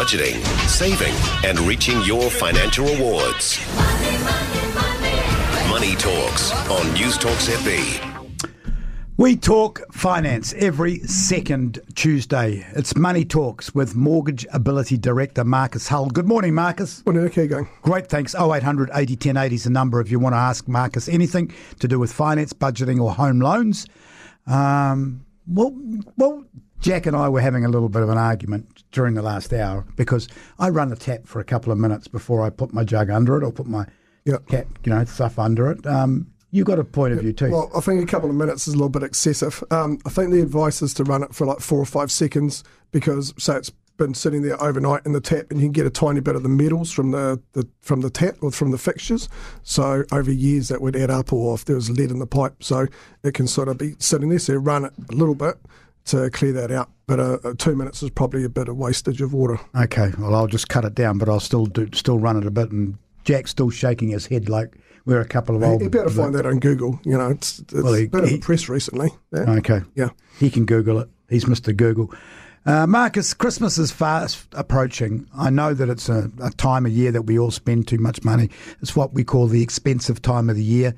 budgeting, saving, and reaching your financial rewards. Money Talks on Newstalk ZB. We talk finance every second Tuesday. It's Money Talks with Mortgage Ability Director Marcus Hull. Good morning, Marcus. Morning, okay, going. Great, thanks. 0800 80 1080 is the number if you want to ask Marcus anything to do with finance, budgeting, or home loans. Um, well, well, Jack and I were having a little bit of an argument during the last hour because I run the tap for a couple of minutes before I put my jug under it or put my Yep. cap, you know, stuff under it. Um, you got a point of view too. Well, I think a couple of minutes is a little bit excessive. Um, I think the advice is to run it for like four or five seconds because, say, it's been sitting there overnight in the tap, and you can get a tiny bit of the metals from the, the from the tap or from the fixtures. So over years, that would add up, or if there was lead in the pipe, so it can sort of be sitting there. So run it a little bit to clear that out. But uh, uh, two minutes is probably a bit of wastage of water. Okay, well, I'll just cut it down, but I'll still do, still run it a bit. And Jack's still shaking his head like we're a couple of old. You better find that on Google. You know, it's, it's Well, he- been in the press recently. Yeah. Okay, Yeah. he can Google it. He's Mr. Google. Uh, Marcus, Christmas is fast approaching. I know that it's a, a time of year that we all spend too much money. It's what we call the expensive time of the year.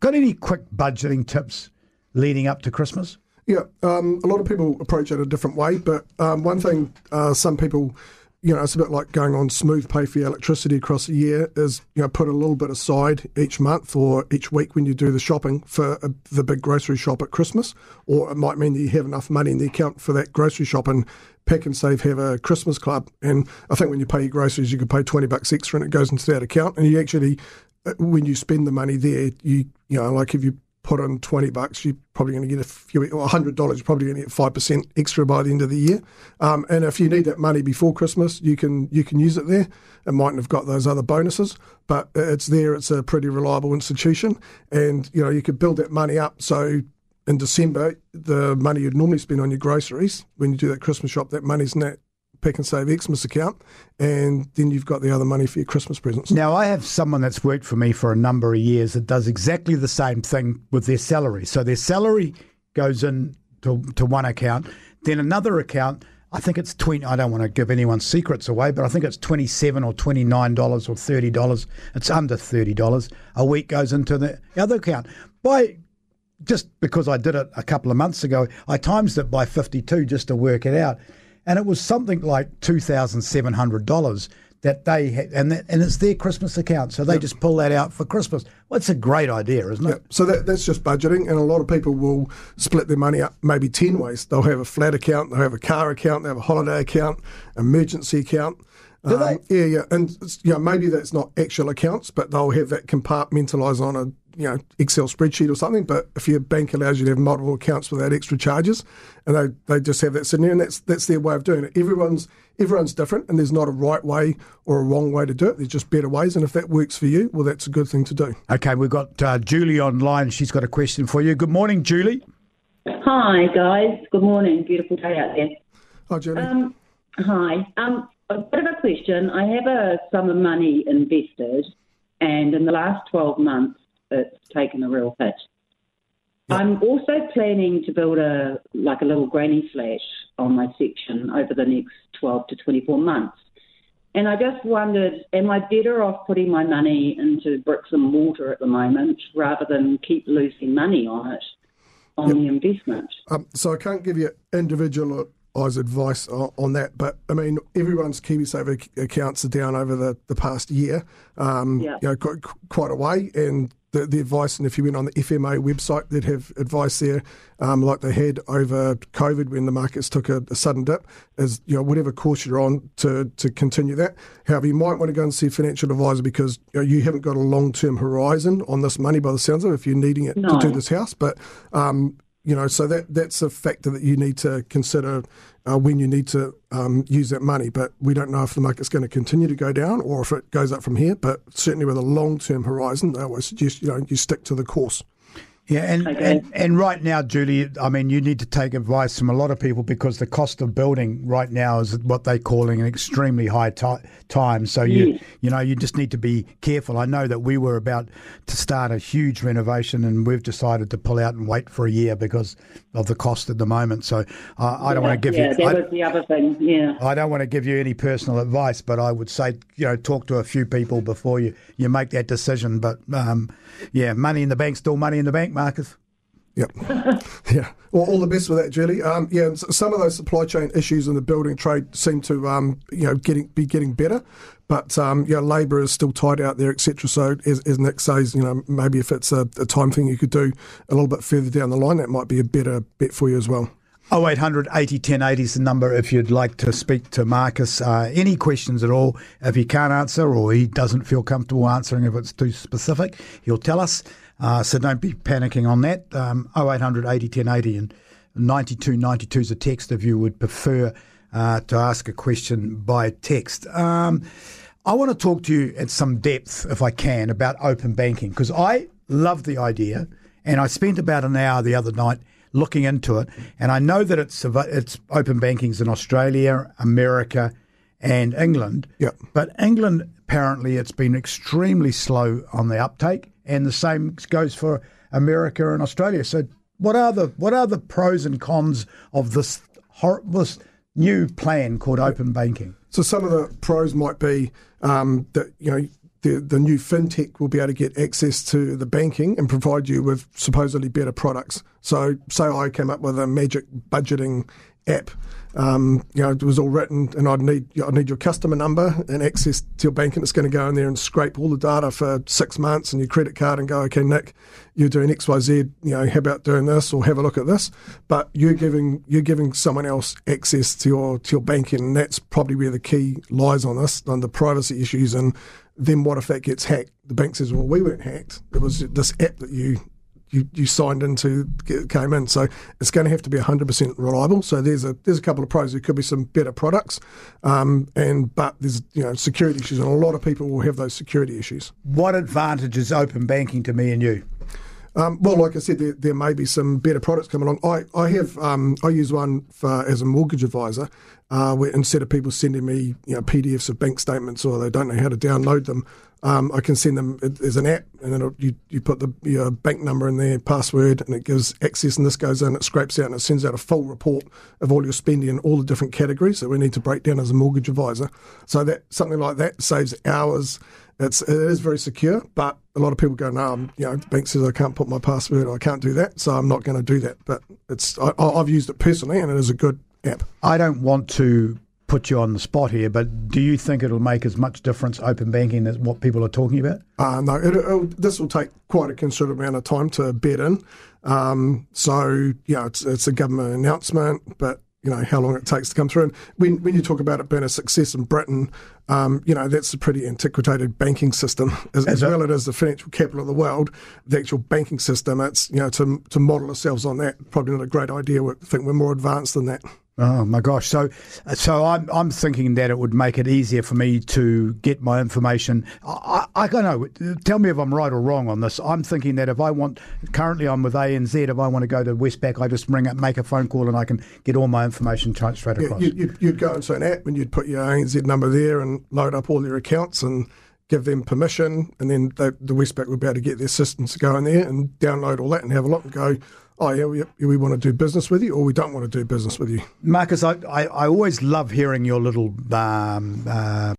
Got any quick budgeting tips leading up to Christmas? Yeah, um, a lot of people approach it a different way, but um, one thing uh, some people, you know, it's a bit like going on smooth pay for your electricity across a year is, you know, put a little bit aside each month or each week when you do the shopping for uh, the big grocery shop at Christmas, or it might mean that you have enough money in the account for that grocery shop and PAK'nSAVE have a Christmas club, and I think when you pay your groceries, you can pay twenty bucks extra, and it goes into that account, and you actually, uh, when you spend the money there, you you know, like if you put in 20 bucks, you're probably going to get a few, or $100, you're probably going to get 5% extra by the end of the year. Um, and if you need that money before Christmas, you can you can use it there. It mightn't have got those other bonuses, but it's there. It's a pretty reliable institution. And, you know, you could build that money up. So in December, the money you'd normally spend on your groceries, when you do that Christmas shop, that money's in that PAK'nSAVE Xmas account. And then you've got the other money for your Christmas presents. Now, I have someone that's worked for me for a number of years that does exactly the same thing with their salary. So their salary goes in to, to one account, then another account. I think it's twenty. I don't want to give anyone's secrets away, but I think it's twenty-seven or twenty-nine dollars or thirty dollars. It's under thirty dollars a week goes into the other account. By just because I did it a couple of months ago, I times it by 52 just to work it out. And it was something like $2,700 that they had, and, that, and it's their Christmas account. So they just pull that out for Christmas. Well, it's a great idea, isn't it? so that, that's just budgeting, and a lot of people will split their money up maybe 10 ways. They'll have a flat account, they'll have a car account, they have a holiday account, emergency account. Do Um, yeah, yeah, and you know, maybe that's not actual accounts, but they'll have that compartmentalised on a you know Excel spreadsheet or something. But if your bank allows you to have multiple accounts without extra charges, and they, they just have that sitting there, and that's that's their way of doing it. Everyone's everyone's different, and there's not a right way or a wrong way to do it. There's just better ways, and if that works for you, well, that's a good thing to do. Okay, we've got uh, Julie online. She's got a question for you. Good morning, Julie. Hi guys, good morning. Beautiful day out there. Hi, Julie. Um, hi. Um, a bit of a question. I have a sum of money invested, and in the last twelve months, it's taken a real hit. I'm also planning to build a like a little granny flat on my section over the next twelve to twenty four months. And I just wondered, am I better off putting my money into bricks and mortar at the moment rather than keep losing money on it, on the investment? Um, so I can't give you individualised advice on, on that, but I mean everyone's KiwiSaver accounts are down over the, the past year, um, Yeah. you know, quite, quite a way, and the, the advice, and if you went on the FMA website, they'd have advice there, um, like they had over COVID when the markets took a, a sudden dip, is you know whatever course you're on to to continue that. However, you might want to go and see a financial advisor because you, know, you haven't got a long term horizon on this money by the sounds of it. If you're needing it No. to do this house, but um, you know, so that that's a factor that you need to consider uh, when you need to um, use that money. But we don't know if the market's going to continue to go down or if it goes up from here. But certainly with a long term horizon, I always suggest you know you stick to the course. Yeah, and, and and right now, Julie, I mean, you need to take advice from a lot of people because the cost of building right now is what they're calling an extremely high ti time. So you Yes. you know you just need to be careful. I know that we were about to start a huge renovation, and we've decided to pull out and wait for a year because of the cost at the moment. So uh, I don't want to give yeah, you. that I, was the other thing. Yeah. I don't want to give you any personal advice, but I would say, you know, talk to a few people before you, you make that decision. But um, yeah, money in the bank, still money in the bank, Marcus. Yep. yeah. Well, all the best with that, Julie. Um, yeah, and some of those supply chain issues in the building trade seem to, um, you know, getting be getting better, but um, yeah, labour is still tight out there, etc. So, as, as Nick says, you know, maybe if it's a, a time thing you could do a little bit further down the line, that might be a better bet for you as well. 0800 80 1080 is the number if you'd like to speak to Marcus. Uh, any questions at all, if he can't answer or he doesn't feel comfortable answering if it's too specific, he'll tell us. Uh, so don't be panicking on that. Um, 0800 80 1080 and 9292 is a text if you would prefer uh, to ask a question by text. Um, I want to talk to you at some depth, if I can, about open banking because I love the idea, and I spent about an hour the other night looking into it, and I know that it's it's open bankings in Australia, America, and England. Yep. But England apparently it's been extremely slow on the uptake, and the same goes for America and Australia. So what are the what are the pros and cons of this this new plan called open banking? So some of the pros might be um, that you know the the new fintech will be able to get access to the banking and provide you with supposedly better products. So say I came up with a magic budgeting app. Um, you know, it was all written, and I'd need I'd need your customer number and access to your bank, and it's going to go in there and scrape all the data for six months and your credit card, and go, okay, Nick, you're doing X, Y, Z. You know, how about doing this, or have a look at this? But you're giving you're giving someone else access to your to your banking, and that's probably where the key lies on this, on the privacy issues. And then what if that gets hacked? The bank says, well, we weren't hacked. It was this app that you you, you signed into came in. So it's going to have to be 100% reliable. So there's a there's a couple of pros. There could be some better products, um, and but there's you know security issues, and a lot of people will have those security issues. What advantage is open banking to me and you? Um, well, like I said, there, there may be some better products coming along. I, I have um, I use one for as a mortgage advisor, uh, where instead of people sending me you know PDFs of bank statements or they don't know how to download them, um, I can send them as an app, and then you you put the your bank number in there, password, and it gives access, and this goes in, it scrapes out, and it sends out a full report of all your spending in all the different categories that we need to break down as a mortgage advisor. So that something like that saves hours. It's it is very secure, but a lot of people go, no, I'm, you know, the bank says I can't put my password, or I can't do that, so I'm not going to do that. But it's I- I've used it personally, and it is a good app. I don't want to put you on the spot here, but do you think it'll make as much difference open banking as what people are talking about? Uh, no, it, it'll, this will take quite a considerable amount of time to bed in. Um, so, you know, it's, it's a government announcement, but, you know, how long it takes to come through. And when, when you talk about it being a success in Britain, um, you know, that's a pretty antiquated banking system. As, as well it is the financial capital of the world, the actual banking system, it's, you know, to, to model ourselves on that, probably not a great idea. We think we're more advanced than that. Oh my gosh! So, so I'm I'm thinking that it would make it easier for me to get my information. I, I, I don't know. Tell me if I'm right or wrong on this. I'm thinking that if I want, currently I'm with ANZ. If I want to go to Westpac, I just ring up, make a phone call, and I can get all my information tra- straight Yeah, across. you'd, you'd, you'd go into an app and you'd put your ANZ number there and load up all your accounts and give them permission, and then they, the Westpac would be able to get their systems to go in there and download all that and have a look and go, oh yeah, we, we want to do business with you, or we don't want to do business with you. Marcus, I, I, I always love hearing your little um, uh,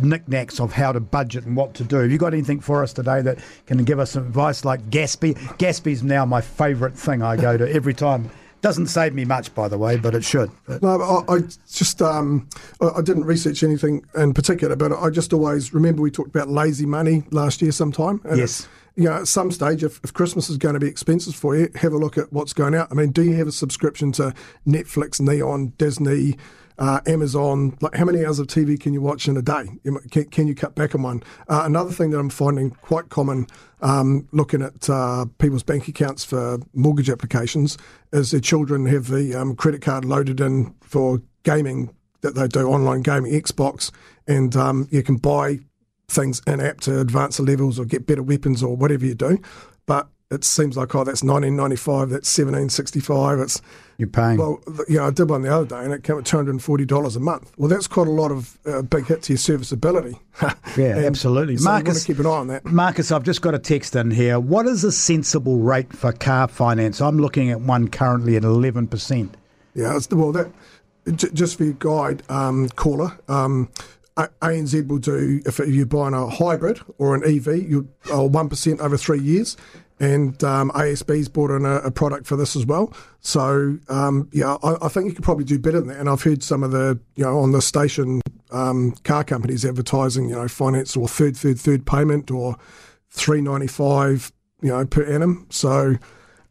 knickknacks of how to budget and what to do. Have you got anything for us today that can give us some advice like Gatsby? Gatsby's now my favourite thing I go to every time. Doesn't save me much, by the way, but it should. But No, I, I just um, I, I didn't research anything in particular, but I just always remember we talked about lazy money last year sometime. Yes. You know, at some stage, if, if Christmas is going to be expensive for you, have a look at what's going out. I mean, do you have a subscription to Netflix, Neon, Disney, uh, Amazon? Like, how many hours of TV can you watch in a day? Can, can you cut back on one? Uh, another thing that I'm finding quite common, um, looking at uh, people's bank accounts for mortgage applications, is their children have the um, credit card loaded in for gaming that they do online gaming, Xbox, and um, you can buy things in app to advance the levels or get better weapons or whatever you do. But it seems like oh that's 1995, that's 1765. It's You're paying. well, you know, I did one the other day, and it came at two hundred and forty dollars a month. Well, that's quite a lot of uh, big hit to your serviceability. Yeah, absolutely. So Marcus- to keep an eye on that. Marcus, I've just got a text in here. What is a sensible rate for car finance? I'm looking at one currently at 11%. Yeah, it's, well, that j- just for your guide um, caller, um, ANZ will do if you're buying a hybrid or an EV, you are one percent over three years, and um, ASB's bought in a, a product for this as well. So um, yeah, I, I think you could probably do better than that. And I've heard some of the you know on the station um, car companies advertising you know finance or third third third payment or three ninety five you know per annum. So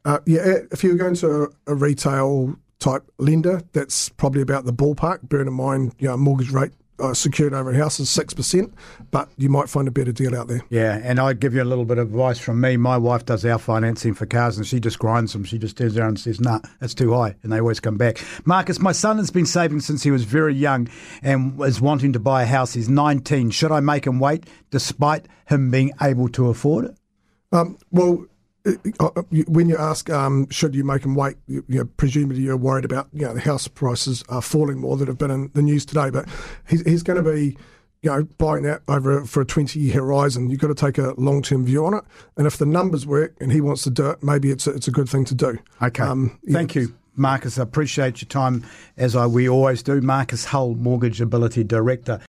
uh, yeah, if you're going to a, retail type lender, that's probably about the ballpark. Bear in mind, you know, mortgage rate uh, secured over a house is six percent, but you might find a better deal out there. Yeah, and I'd give you a little bit of advice from me. My wife does our financing for cars and she just grinds them. She just turns around and says, nah, it's too high. And they always come back. Marcus, my son has been saving since he was very young and is wanting to buy a house. He's 19. Should I make him wait despite him being able to afford it? Um, well, when you ask, um, should you make them wait? You, you know, presumably you're worried about you know the house prices are falling more that have been in the news today. But he's, he's going to be, you know, buying that over for a 20 year horizon. You've got to take a long term view on it. And if the numbers work and he wants to do it, maybe it's a, it's a good thing to do. Okay. Um, yeah. Thank you, Marcus. I appreciate your time as I we always do. Marcus Hull, Mortgage Ability Director.